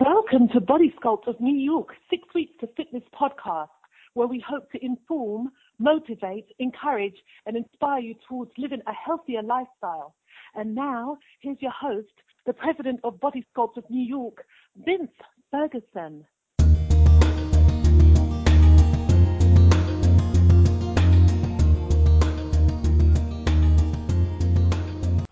Welcome to Body Sculpt of New York, Six Weeks to Fitness podcast, where we hope to inform, motivate, encourage, and inspire you towards living a healthier lifestyle. And now, here's your host, the president of Body Sculpt of New York, Vince Ferguson.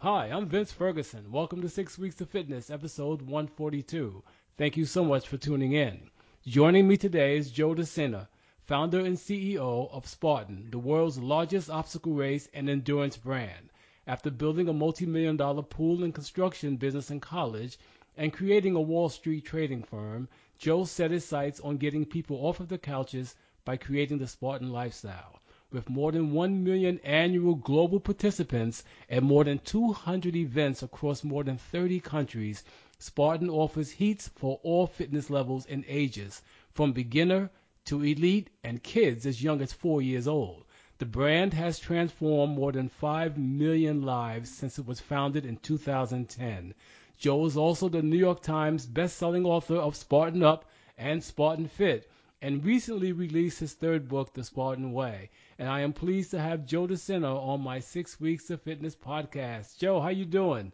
Hi, I'm Vince Ferguson. Welcome to Six Weeks to Fitness, episode 142. Thank you so much for tuning in. Joining me today is Joe DeSena, founder and CEO of Spartan, the world's largest obstacle race and endurance brand. After building a multi-million dollar pool and construction business in college and creating a Wall Street trading firm, Joe set his sights on getting people off of the couches by creating the Spartan lifestyle. With more than 1 million annual global participants and more than 200 events across more than 30 countries, Spartan offers heats for all fitness levels and ages, from beginner to elite and kids as young as 4 years old. The brand has transformed more than 5 million lives since it was founded in 2010. Joe is also the New York Times best-selling author of Spartan Up and Spartan Fit and recently released his third book, The Spartan Way. And I am pleased to have Joe DeSena on my Six Weeks of Fitness podcast. Joe, how you doing?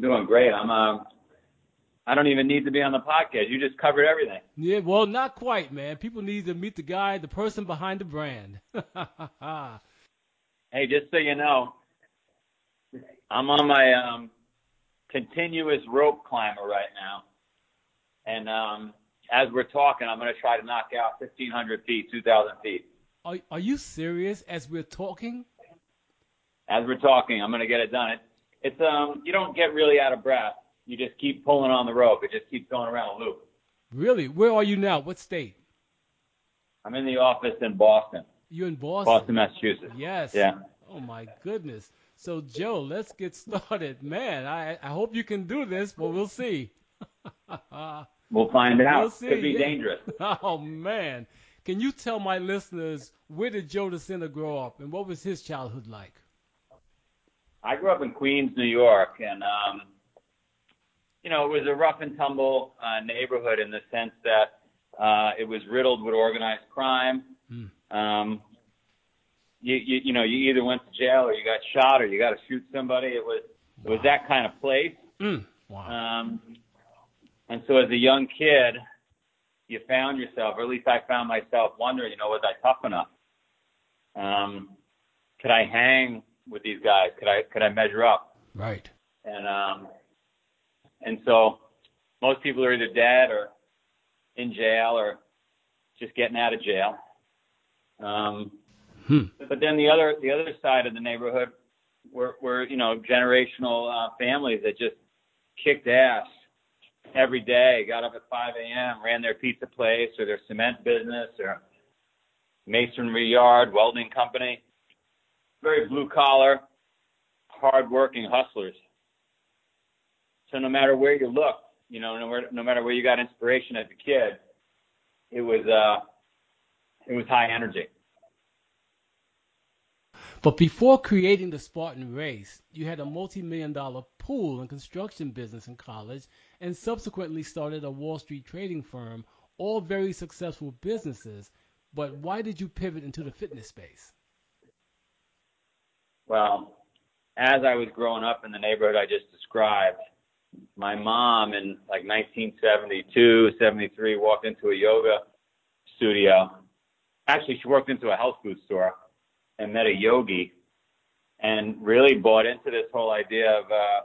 Doing great. I'm uh, I don't even need to be on the podcast. You just covered everything. Yeah, well, not quite, man. People need to meet the guy, the person behind the brand. hey, just so you know, I'm on my um, continuous rope climber right now, and um, as we're talking, I'm going to try to knock out 1,500 feet, 2,000 feet. Are, are you serious? As we're talking? As we're talking, I'm going to get it done. It, it's um, you don't get really out of breath. You just keep pulling on the rope. It just keeps going around a loop. Really? Where are you now? What state? I'm in the office in Boston. You in Boston? Boston, Massachusetts. Yes. Yeah. Oh my goodness. So Joe, let's get started. Man, I I hope you can do this, but we'll see. We'll find out. We'll see. Could be Yeah. dangerous. Oh man. Can you tell my listeners where did Joe DeSena grow up and what was his childhood like? I grew up in Queens, New York, and um, you know, it was a rough and tumble uh, neighborhood in the sense that uh, it was riddled with organized crime. Hmm. Um, you, you, you know, you either went to jail or you got shot or you got to shoot somebody. It was, it was that kind of place. Mm. Wow. Um, and so as a young kid, you found yourself, or at least I found myself wondering, you know, was I tough enough? Um, could I hang with these guys? Could I, could I measure up? Right. And, um, and so most people are either dead or in jail or just getting out of jail. Um, Hmm. but then the other, the other side of the neighborhood were, were, you know, generational, uh, families that just kicked ass every day, got up at 5 a.m., ran their pizza place or their cement business or masonry yard, welding company. Very blue collar, hard working hustlers. So no matter where you look, you know, no, no matter where you got inspiration as a kid, it was, uh, it was high energy. But before creating the Spartan race, you had a multi-million dollar pool and construction business in college and subsequently started a Wall Street trading firm, all very successful businesses. But why did you pivot into the fitness space? Well, as I was growing up in the neighborhood I just described, my mom in like 1972, 73 walked into a yoga studio. Actually, she walked into a health food store and met a yogi and really bought into this whole idea of uh,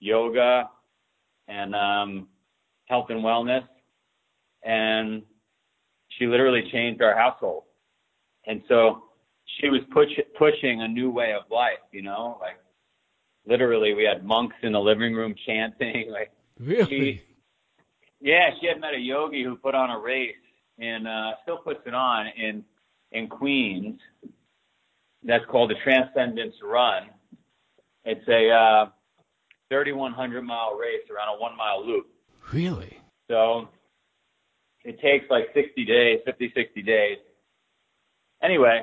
yoga and um, health and wellness. And she literally changed our household. And so she was push, pushing a new way of life, you know, like literally we had monks in the living room chanting. Like, Really? she, yeah, she had met a yogi who put on a race and uh, still puts it on in in Queens. That's called the Transcendence Run. It's a uh, 3,100 mile race around a one mile loop. Really? So it takes like 60 days, 50, 60 days. Anyway,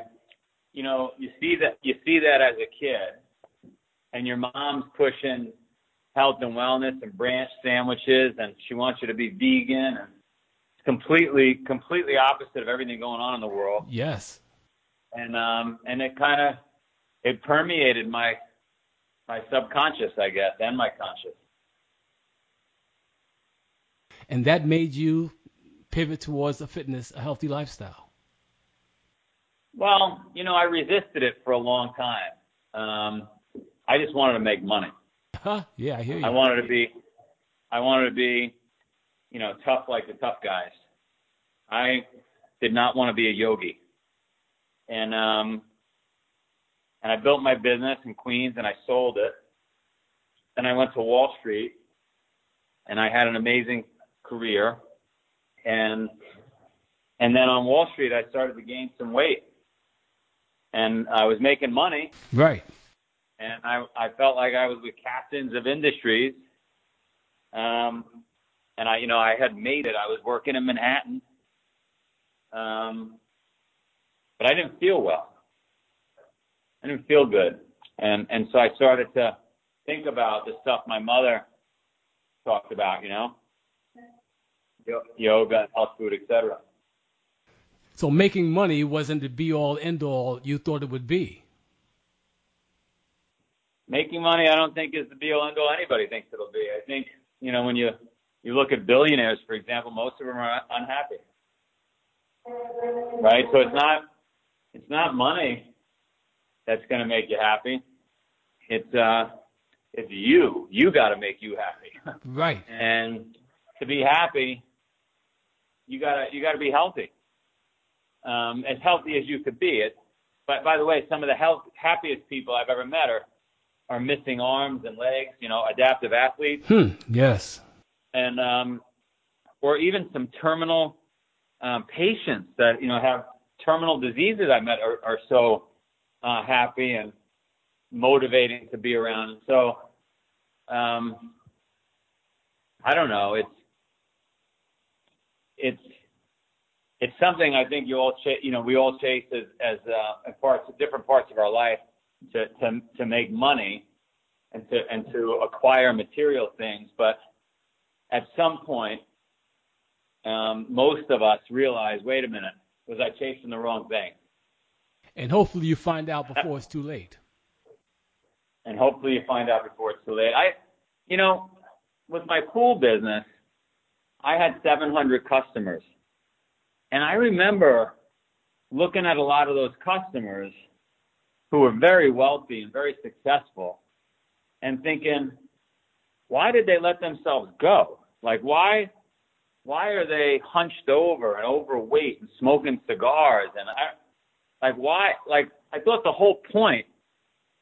you know, you see that you see that as a kid, and your mom's pushing health and wellness and branch sandwiches, and she wants you to be vegan. And it's completely, completely opposite of everything going on in the world. Yes. And um, and it kind of it permeated my my subconscious, I guess, and my conscious. And that made you pivot towards a fitness, a healthy lifestyle. Well, you know, I resisted it for a long time. Um, I just wanted to make money. Huh? Yeah, I hear you. I wanted to be, I wanted to be, you know, tough like the tough guys. I did not want to be a yogi, and um, and I built my business in Queens and I sold it. Then I went to Wall Street, and I had an amazing career, and and then on Wall Street I started to gain some weight, and I was making money, Right. and I I felt like I was with captains of industries. Um, and I, you know, I had made it. I was working in Manhattan. Um, but I didn't feel well. I didn't feel good, and and so I started to think about the stuff my mother talked about. You know, Yo- yoga, health food, etc. So making money wasn't the be all end all you thought it would be. making money I don't think is the be all end all anybody thinks it'll be. I think, you know, when you you look at billionaires, for example, most of them are unhappy. Right? So it's not it's not money that's gonna make you happy. It's uh it's you. You gotta make you happy. Right. and to be happy, you gotta you gotta be healthy. Um, as healthy as you could be. It, but by the way, some of the health, happiest people I've ever met are are missing arms and legs. You know, adaptive athletes, Hmm. Yes. and um, or even some terminal um, patients that you know have terminal diseases. I met are, are so uh, happy and motivating to be around. And so, um, I don't know. It's it's it's something I think you all chase. You know, we all chase as as uh, in parts different parts of our life to to to make money and to and to acquire material things. But at some point, um, most of us realize, wait a minute, was I chasing the wrong thing? And hopefully you find out before it's too late. and hopefully you find out before it's too late. I, you know, with my pool business, I had 700 customers, and I remember looking at a lot of those customers who were very wealthy and very successful, and thinking, why did they let themselves go? Like, why, why are they hunched over and overweight and smoking cigars? And I, like, why? Like, I thought the whole point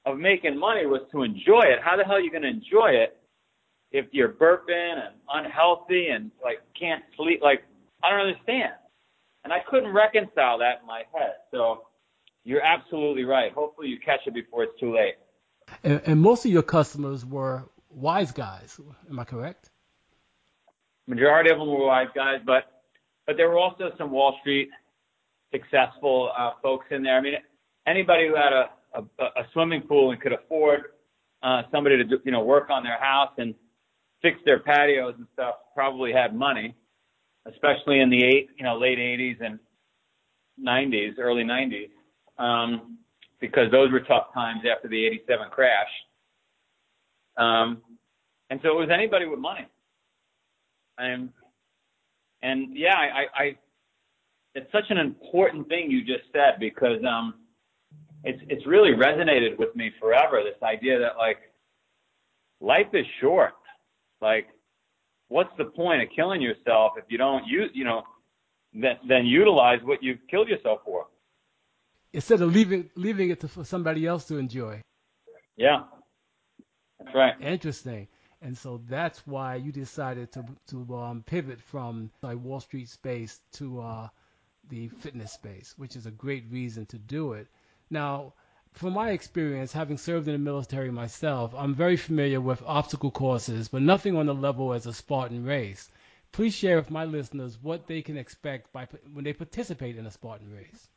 of making money was to enjoy it. How the hell are you going to enjoy it if you're burping and unhealthy and like can't sleep? Like I don't understand. And I couldn't reconcile that in my head. So you're absolutely right. Hopefully you catch it before it's too late. And, and most of your customers were wise guys. Am I correct? Majority of them were wise guys, but but there were also some Wall Street successful uh, folks in there. I mean, anybody who had a a, a swimming pool and could afford uh, somebody to do, you know work on their house and fix their patios and stuff probably had money, especially in the eight you know late 80s and 90s, early 90s, um, because those were tough times after the 87 crash. Um, and so it was anybody with money. And and yeah, I, I, I it's such an important thing you just said because um, it's it's really resonated with me forever. This idea that like life is short. Like, what's the point of killing yourself if you don't use you know then then utilize what you've killed yourself for? Instead of leaving leaving it to, for somebody else to enjoy. Yeah, that's right. Interesting. And so that's why you decided to to um, pivot from like Wall Street space to uh, the fitness space, which is a great reason to do it. Now, from my experience, having served in the military myself, I'm very familiar with obstacle courses, but nothing on the level as a Spartan race. Please share with my listeners what they can expect by when they participate in a Spartan race.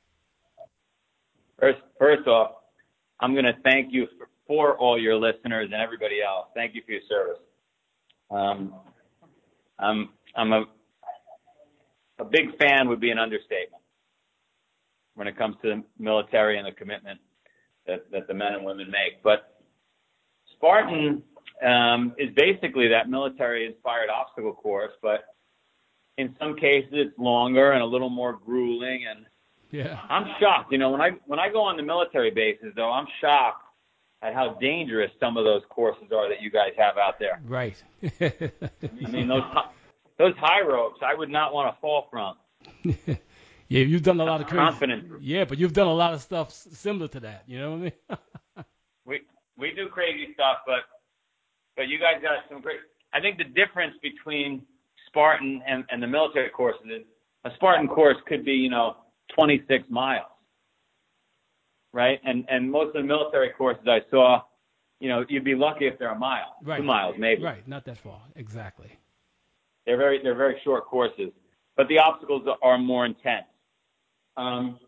First, first off, I'm going to thank you for, for all your listeners and everybody else. Thank you for your service. Um, I'm I'm a a big fan would be an understatement when it comes to the military and the commitment that, that the men and women make. But Spartan um, is basically that military inspired obstacle course, but in some cases it's longer and a little more grueling and Yeah. I'm shocked. You know, when I when I go on the military bases though, I'm shocked at how dangerous some of those courses are that you guys have out there. Right. I mean those those high ropes I would not want to fall from. yeah, you've done a lot of crazy. Confident. Yeah, but you've done a lot of stuff similar to that. You know what I mean? We we do crazy stuff, but but you guys got some great. I think the difference between Spartan and, and the military courses is a Spartan course could be you know 26 miles, right? And and most of the military courses I saw, you know, you'd be lucky if they're a mile, Right. two miles maybe. right. Not that far. Exactly. They're very they're very short courses, but the obstacles are more intense. Um,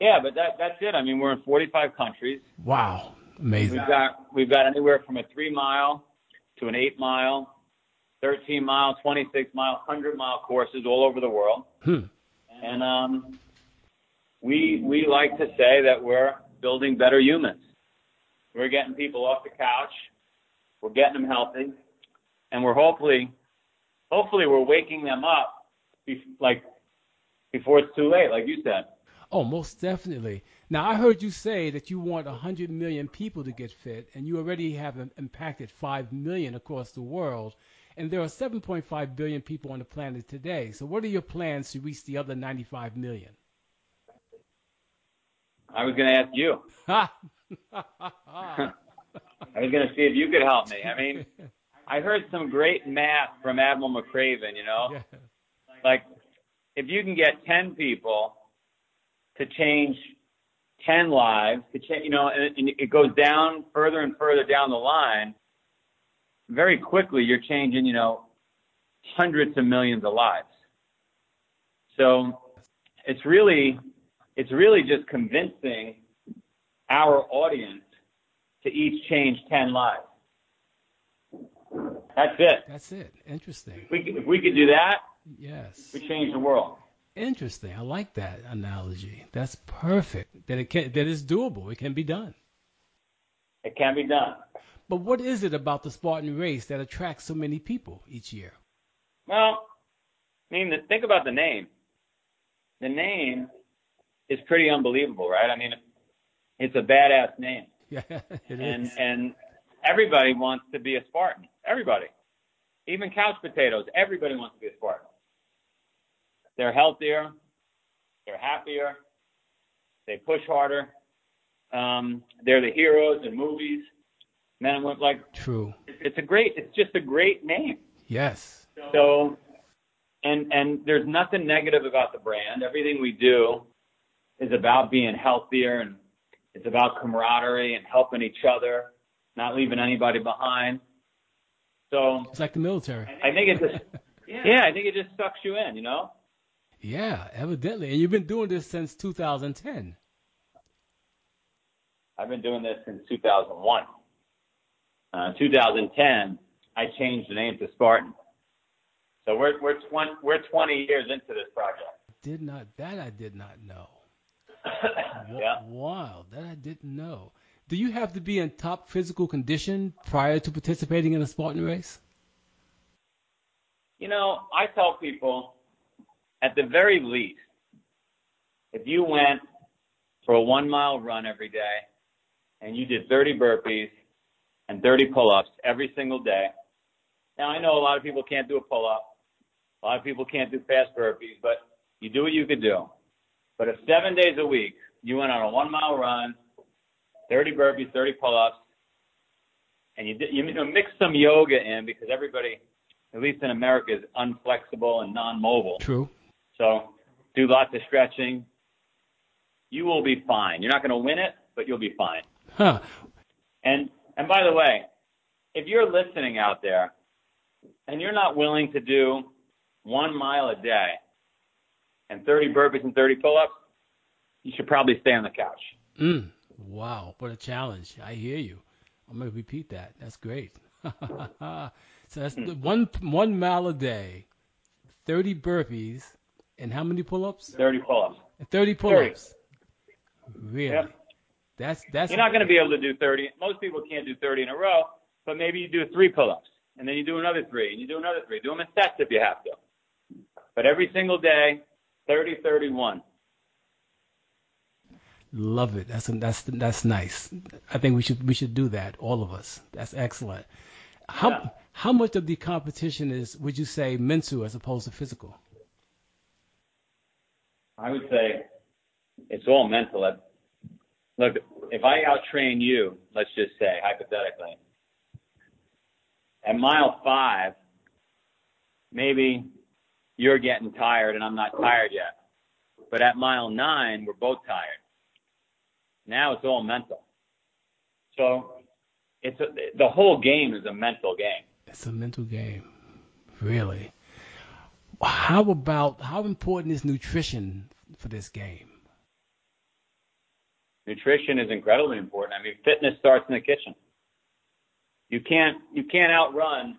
yeah, but that that's it. I mean, we're in 45 countries. Wow. Amazing. We've got we've got anywhere from a three mile to an eight mile, 13 mile, 26 mile, 100 mile courses all over the world. Hmm. And um, we we like to say that we're building better humans. We're getting people off the couch, we're getting them healthy, and we're hopefully hopefully we're waking them up, be, like before it's too late, like you said. Oh, most definitely. Now, I heard you say that you want 100 million people to get fit, and you already have impacted 5 million across the world. And there are 7.5 billion people on the planet today. So, what are your plans to reach the other 95 million? I was going to ask you. I was going to see if you could help me. I mean, I heard some great math from Admiral McRaven. You know, yeah. like if you can get 10 people to change 10 lives, to change, you know, and, and it goes down further and further down the line, very quickly you're changing, you know, hundreds of millions of lives. So it's really, it's really just convincing our audience to each change 10 lives. That's it. That's it. Interesting. If we, if we could do that, Yes. we change the world. Interesting. I like that analogy. That's perfect. That it can that is doable. It can be done. It can be done. But what is it about the Spartan race that attracts so many people each year? Well, I mean, think about the name. The name is pretty unbelievable, right? I mean, it's a badass name, Yeah, it and is. and everybody wants to be a Spartan. Everybody, even couch potatoes. Everybody wants to be a Spartan. They're healthier, they're happier, they push harder. Um, they're the heroes in movies. Men and women, like True. it's a great. It's just a great name. Yes. So, and and there's nothing negative about the brand. Everything we do is about being healthier and it's about camaraderie and helping each other, not leaving anybody behind. So It's like the military. I think it just yeah, I think it just sucks you in, you know. Yeah, evidently. And you've been doing this since 2010. I've been doing this since 2001. Uh, 2010, I changed the name to Spartan. So we're we're 20 we're 20 years into this project. Did not that I did not know. Yeah. Wow, that I didn't know. Do you have to be in top physical condition prior to participating in a Spartan race? You know, I tell people at the very least, if you went for a one mile run every day and you did 30 burpees and 30 pull ups every single day. Now, I know a lot of people can't do a pull up, a lot of people can't do fast burpees, but you do what you could do. But if seven days a week you went on a one mile run, 30 burpees, 30 pull ups, and you, did, you know, mix some yoga in because everybody, at least in America, is unflexible and non mobile. True. So do lots of stretching. You will be fine. You're not going to win it, but you'll be fine. Huh. And and by the way, if you're listening out there and you're not willing to do one mile a day and 30 burpees and 30 pull-ups, you should probably stay on the couch. Mm. Wow, what a challenge! I hear you. I'm gonna repeat that. That's great. so that's Hmm. one one mile a day, 30 burpees, and how many pull-ups? 30 pull-ups. 30 pull-ups. Really? Yep. That's that's. You're not going to be able to do 30. Most people can't do 30 in a row, but maybe you do three pull-ups, and then you do another three, and you do another three. Do them in sets if you have to. But every single day, 30, 31. Love it. That's that's that's nice. I think we should we should do that. All of us. That's excellent. How Yeah. how much of the competition is would you say mental as opposed to physical? I would say it's all mental. Look, if I outtrain you, let's just say hypothetically, at mile five, maybe you're getting tired and I'm not tired yet. But at mile nine, we're both tired. Now it's all mental. So it's a, the whole game is a mental game. It's a mental game. Really. How about how important is nutrition for this game? nutrition is incredibly important. I mean, fitness starts in the kitchen. You can't you can't outrun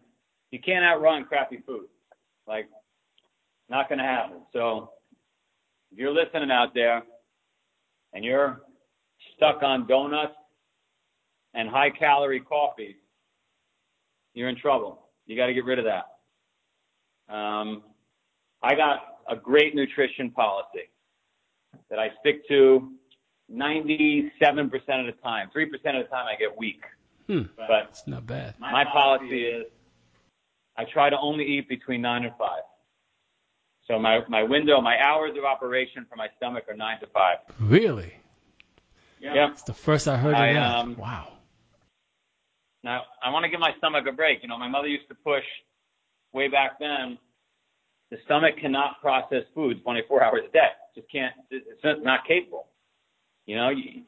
you can't outrun crappy food. Like, not going to happen. So, if you're listening out there, and you're stuck on donuts and high calorie coffee, you're in trouble. You got to get rid of that. Um, I got a great nutrition policy that I stick to 97% of the time. 3% of the time I get weak. Hmm. But It's not bad. my policy is I try to only eat between 9 and 5. So my, my window, my hours of operation for my stomach are 9 to 5. Really? Yeah. It's the first I heard of I, that. um, wow. Now, I want to give my stomach a break. You know, my mother used to push way back then. The stomach cannot process food 24 hours a day. Just can't. It's not- not capable. You know, you,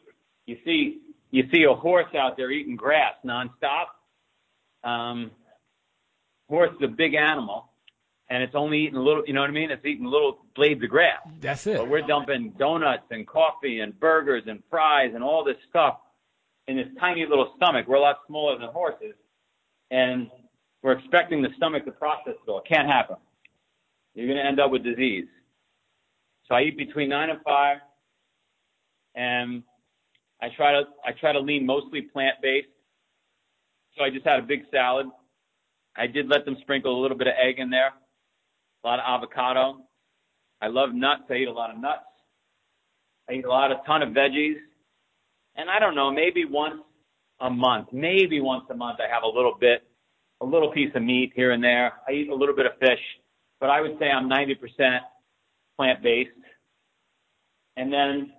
you see you see a horse out there eating grass nonstop. Um, horse is a big animal, and it's only eating a little. You know what I mean? It's eating little blades of grass. That's it. But we're dumping donuts and coffee and burgers and fries and all this stuff in this tiny little stomach. We're a lot smaller than horses, and we're expecting the stomach to process it all. It can't happen. You're going to end up with disease. So I eat between nine and five, and I try to I try to lean mostly plant based. So I just had a big salad. I did let them sprinkle a little bit of egg in there, a lot of avocado. I love nuts. I eat a lot of nuts. I eat a lot, a ton of veggies. And I don't know, maybe once a month, maybe once a month, I have a little bit, a little piece of meat here and there. I eat a little bit of fish, but I would say I'm 90% plant based. And then,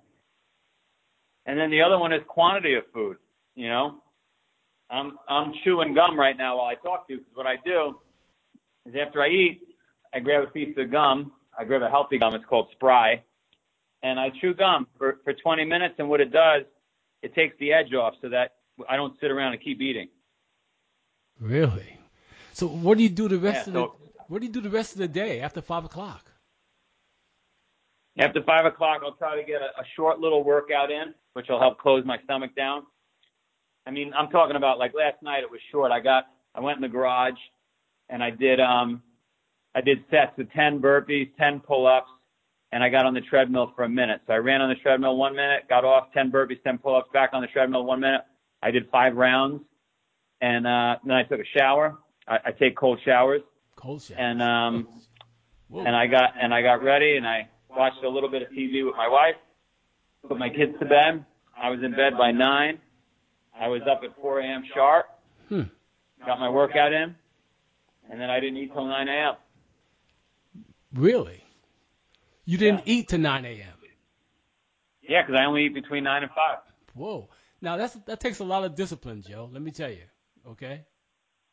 and then the other one is quantity of food. You know, I'm I'm chewing gum right now while I talk to you because what I do is after I eat, I grab a piece of gum. I grab a healthy gum. It's called Spry, and I chew gum for for 20 minutes. And what it does, it takes the edge off so that I don't sit around and keep eating. Really? So what do you do the rest Yeah, of the so- what do you do the rest of the day after five o'clock? After five o'clock, I'll try to get a, a short little workout in, which will help close my stomach down. I mean, I'm talking about like last night. It was short. I got, I went in the garage, and I did, um, I did sets of ten burpees, ten pull-ups, and I got on the treadmill for a minute. So I ran on the treadmill one minute, got off, ten burpees, ten pull-ups, back on the treadmill one minute. I did five rounds, and uh, then I took a shower. I, I take cold showers, Cold shower. and um, Whoa. and I got and I got ready and I watched a little bit of TV with my wife, put my kids to bed. I was in bed by nine. I was up at 4 a.m. sharp, Hmm. got my workout in, and then I didn't eat till 9 a.m. Really? You didn't eat to 9 a.m. Yeah, because I only eat between 9 and 5. Whoa. Now that's that takes a lot of discipline, Joe. Let me tell you. Okay.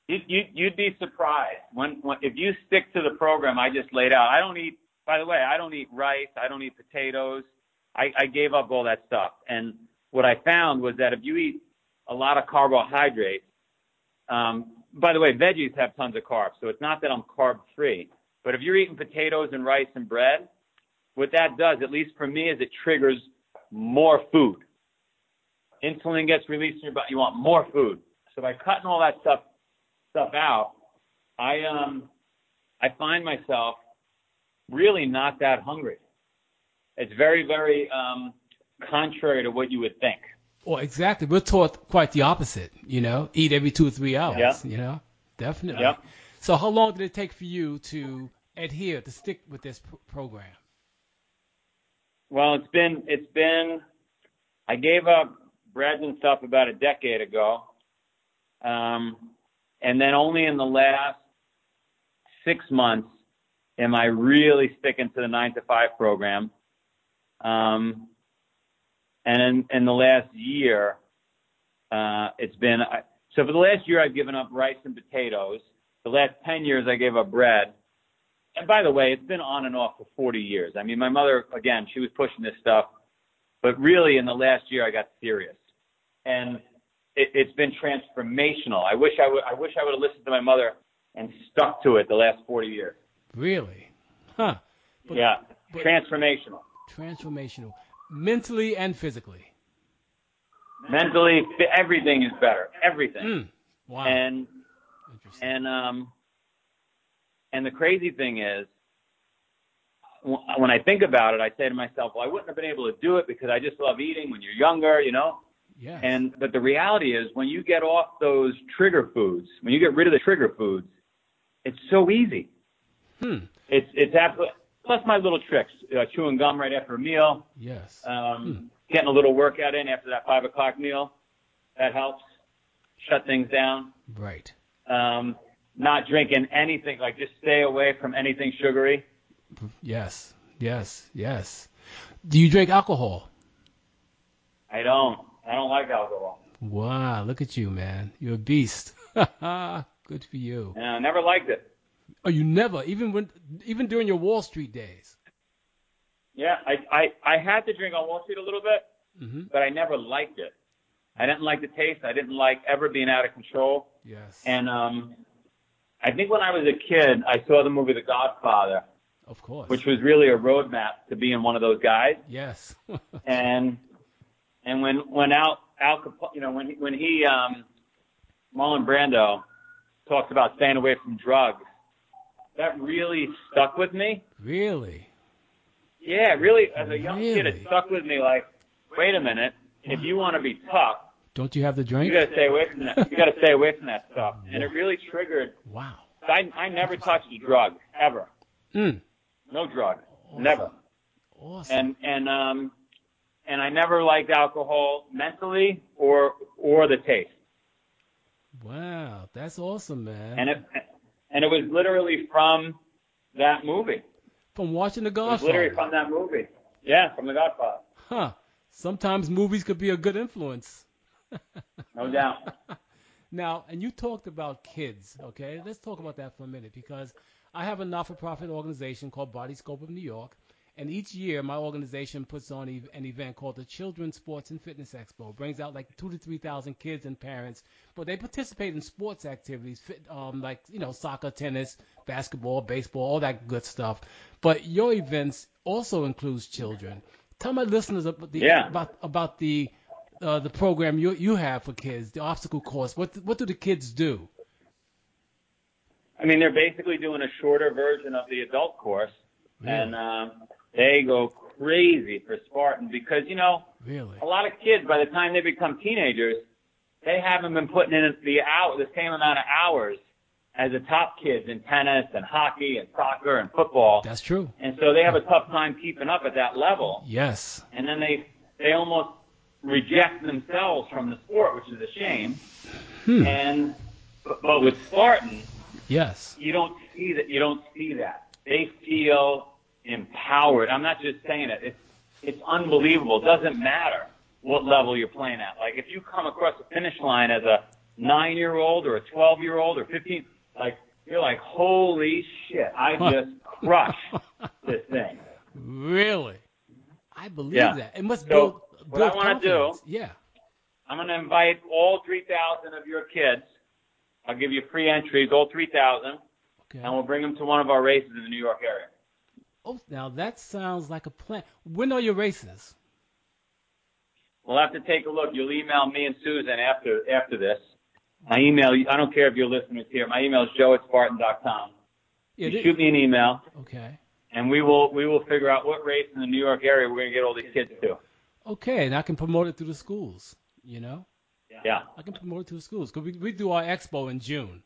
You, you, you'd be surprised when, when if you stick to the program I just laid out. I don't eat. By the way, I don't eat rice. I don't eat potatoes. I, I gave up all that stuff. And what I found was that if you eat a lot of carbohydrates, um, by the way, veggies have tons of carbs, so it's not that I'm carb free. But if you're eating potatoes and rice and bread, what that does, at least for me, is it triggers more food. insulin gets released in your body. You want more food. So by cutting all that stuff stuff out, I um I find myself really not that hungry. It's very very um contrary to what you would think. Well, exactly. We're taught quite the opposite. You know, eat every two or three hours. Yeah. You know, definitely. Yep. So how long did it take for you to adhere to stick with this pr- program? Well, it's been it's been I gave up breads and stuff about a decade ago. Um and then only in the last 6 months am I really sticking to the 9 to 5 program. Um and in, in the last year uh it's been so for the last year I've given up rice and potatoes. The last 10 years I gave up bread and by the way, it's been on and off for 40 years. I mean, my mother, again, she was pushing this stuff, but really in the last year I got serious, and it, it's been transformational. I wish I would, I wish I would have listened to my mother and stuck to it the last 40 years. Really? Huh. But- yeah, but- transformational. Transformational, mentally and physically. Mentally, everything is better. Everything. Mm. Wow. And Interesting. And um, and the crazy thing is, when I think about it, I say to myself, well, I wouldn't have been able to do it because I just love eating when you're younger, you know. Yes. And but the reality is, when you get off those trigger foods, when you get rid of the trigger foods, it's so easy. hmm. It's it's absolutely. Plus my little tricks, uh, chewing gum right after a meal, Yes. um, getting a little workout in after that five o'clock meal, that helps shut things down. right. um, not drinking anything, like just stay away from anything sugary. Yes. Yes. Yes. Do you drink alcohol? I don't. I don't like alcohol. Wow. Look at you, man. You're a beast. Good for you. And I never liked it. Oh, you never, even when, even during your Wall Street days. Yeah, I, I, I had to drink on Wall Street a little bit, hmm but I never liked it. I didn't like the taste. I didn't like ever being out of control. Yes. And um, I think when I was a kid, I saw the movie The Godfather, of course. which was really a roadmap to being one of those guys. yes. and and when when Al Al Capone, you know, when he, when he um, Marlon Brando talks about staying away from drugs, that really stuck with me. really? Yeah, really, as a young kid, it stuck with me. Like, wait a minute, if you want to be tough, Don't you have the drink? you got to stay away from that. You got to stay away from that stuff. And it really triggered. Wow. I I never touched a drug ever. Mm. No drug, never. Awesome. and and um and I never liked alcohol mentally or or the taste. wow. That's awesome, man. And it and it was literally from that movie. From watching The was literally from that movie. Yeah, from The Godfather, Huh. Sometimes movies could be a good influence. no doubt. Now, and you talked about kids, okay? Let's talk about that for a minute because I have a not-for-profit organization called Body Sculpt of New York, and each year my organization puts on an event called the Children's Sports and Fitness Expo. It brings out like two to three thousand kids and parents, but they participate in sports activities, um, like you know soccer, tennis, basketball, baseball, all that good stuff. But your events also includes children. Tell my listeners about the Yeah. about about the uh, the program you you have for kids, the obstacle course. What what do the kids do? I mean, they're basically doing a shorter version of the adult course, and um, they go crazy for Spartan because you know Really? a lot of kids by the time they become teenagers, they haven't been putting in the hour the same amount of hours as the top kids in tennis and hockey and soccer and football. That's true. And so they have a tough time keeping up at that level. Yes. And then they they almost reject themselves from the sport, which is a shame. Hmm. And but, but with Spartan, Yes. you don't see that. You don't see that. They feel empowered. I'm not just saying it. It's it's unbelievable. It doesn't matter what level you're playing at. Like if you come across the finish line as a nine year old or a twelve year old or fifteen, like you're like, holy shit! I just crushed this thing. Really? I believe Yeah. that. It must So, build, what build I wanna do- Yeah. I'm going to invite all 3,000 of your kids. I'll give you free entries, all 3,000, Okay. and we'll bring them to one of our races in the New York area. Oh, now that sounds like a plan. When are your races? We'll have to take a look. You'll email me and Susan after after this. My email, I don't care if your listeners here. My email is joe at spartan.com. Yeah, You shoot me an email, okay. and we will we will figure out what race in the New York area we're going to get all these kids to. Okay, and I can promote it through the schools. You know, Yeah. I can promote it through the schools because we we do our expo in June,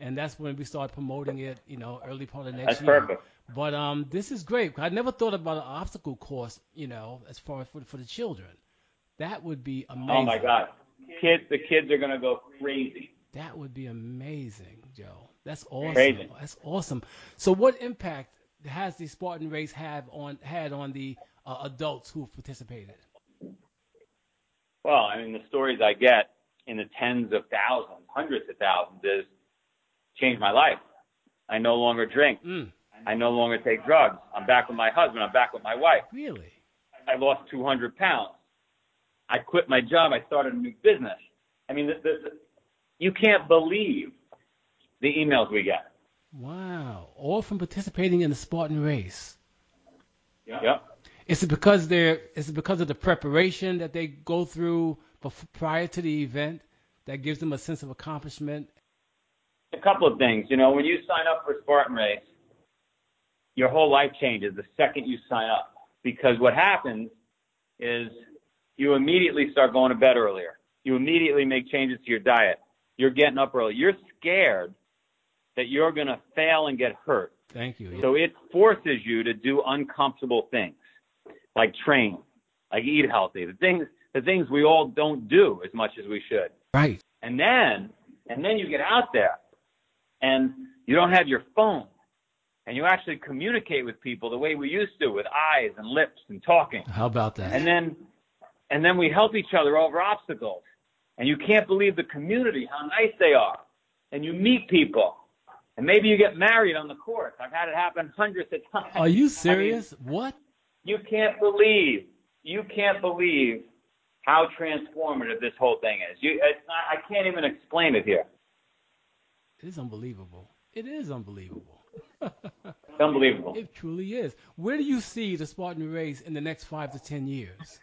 and that's when we start promoting it. You know, early part of next That's year. perfect. But um, this is great. I never thought about an obstacle course. You know, as far as for for the children, that would be amazing. Oh my God, kids! The kids are going to go crazy. That would be amazing, Joe. That's awesome. Crazy. That's awesome. So, what impact has the Spartan race have on had on the uh, adults who have participated? Well, I mean, the stories I get in the tens of thousands, hundreds of thousands, is changed my life. I no longer drink. Mm, I no longer take drugs. I'm back with my husband. I'm back with my wife. really? I lost 200 pounds. I quit my job. I started a new business. I mean, the, the, the, you can't believe the emails we get. Wow. All from participating in the Spartan race. Yep. Is it because they're? Is it because of the preparation that they go through bef- prior to the event that gives them a sense of accomplishment? A couple of things. You know, when you sign up for Spartan Race, your whole life changes the second you sign up. Because what happens is you immediately start going to bed earlier. You immediately make changes to your diet. You're getting up early. You're scared that you're going to fail and get hurt. Thank you. So it forces you to do uncomfortable things, like train, like eat healthy, the things the things we all don't do as much as we should. Right. And then and then you get out there and you don't have your phone and you actually communicate with people the way we used to with eyes and lips and talking. How about that? And then and then we help each other over obstacles. And you can't believe the community, how nice they are. And you meet people. And maybe you get married on the course. I've had it happen hundreds of times. Are you serious? what? You can't believe, you can't believe how transformative this whole thing is. You, it's not, I can't even explain it here. It is unbelievable. It is unbelievable. It's unbelievable. It truly is. Where do you see the Spartan race in the next five to ten years?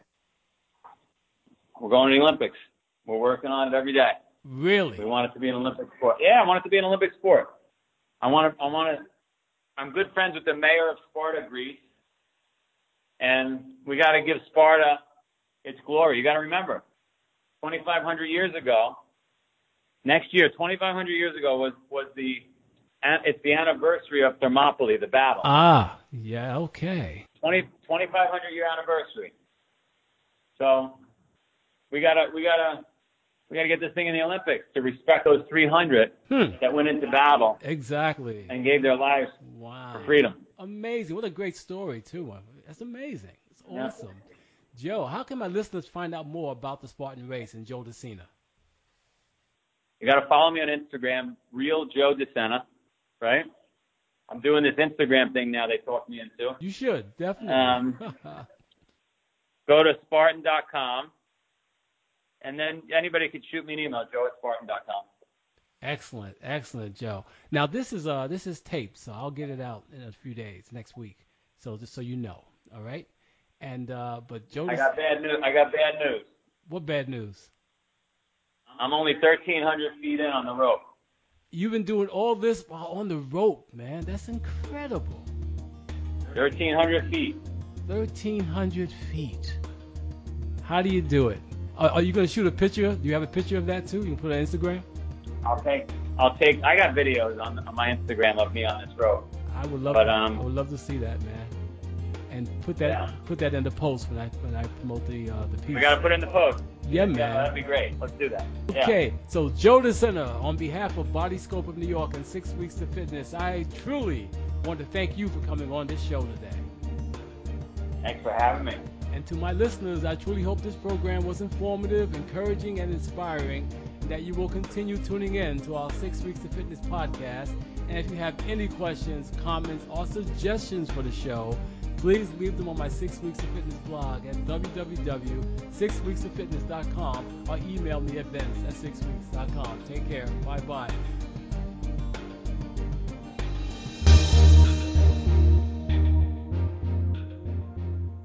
We're going to the Olympics. We're working on it every day. Really? We want it to be an Olympic sport. Yeah, I want it to be an Olympic sport. I want to. I want to. I'm good friends with the mayor of Sparta, Greece, and we got to give Sparta its glory. You got to remember, 2,500 years ago, next year, 2,500 years ago was was the it's the anniversary of Thermopylae, the battle. Ah, yeah, okay. 20, 2,500 year anniversary. So we gotta we gotta we gotta get this thing in the Olympics to respect those 300 Hmm. that went into battle Exactly. and gave their lives Wow. for freedom. Amazing. What a great story, too. That's amazing. It's Yeah. awesome. Joe, how can my listeners find out more about the Spartan race and Joe DeSena? You gotta follow me on Instagram, real Joe DeSena, right? I'm doing this Instagram thing now. They talked me into. You should, definitely. Um, Go to Spartan.com, and then anybody could shoot me an email, Joe at Spartan.com. excellent, excellent, Joe. Now this is uh this is taped, so I'll get it out in a few days, next week. So just so you know, all right? And uh but Joe, I got bad news. I got bad news. what bad news? I'm only 1,300 feet in on the rope. You've been doing all this while on the rope, man. That's incredible. 1,300 feet. 1,300 feet. How do you do it? Are, are you going to shoot a picture? Do you have a picture of that too? You can put it on Instagram? I'll take. I'll take. I got videos on, on my Instagram of me on this rope. I would love But, um, I would love to see that, man. And put that Yeah. put that in the post when I when I promote the uh, the piece. We gotta put it in the post. yeah, Yeah, man. that'd be great. Let's do that. Yeah. Okay, so Joe DeSena, on behalf of Body Sculpt of New York and Six Weeks to Fitness, I truly want to thank you for coming on this show today. Thanks for having me. And to my listeners, I truly hope this program was informative, encouraging, and inspiring, and that you will continue tuning in to our Six Weeks to Fitness podcast. And if you have any questions, comments, or suggestions for the show, please leave them on my Six Weeks of Fitness blog at www.sixweeksoffitness.com or email me at vince at sixweeks.com. Take care. Bye bye.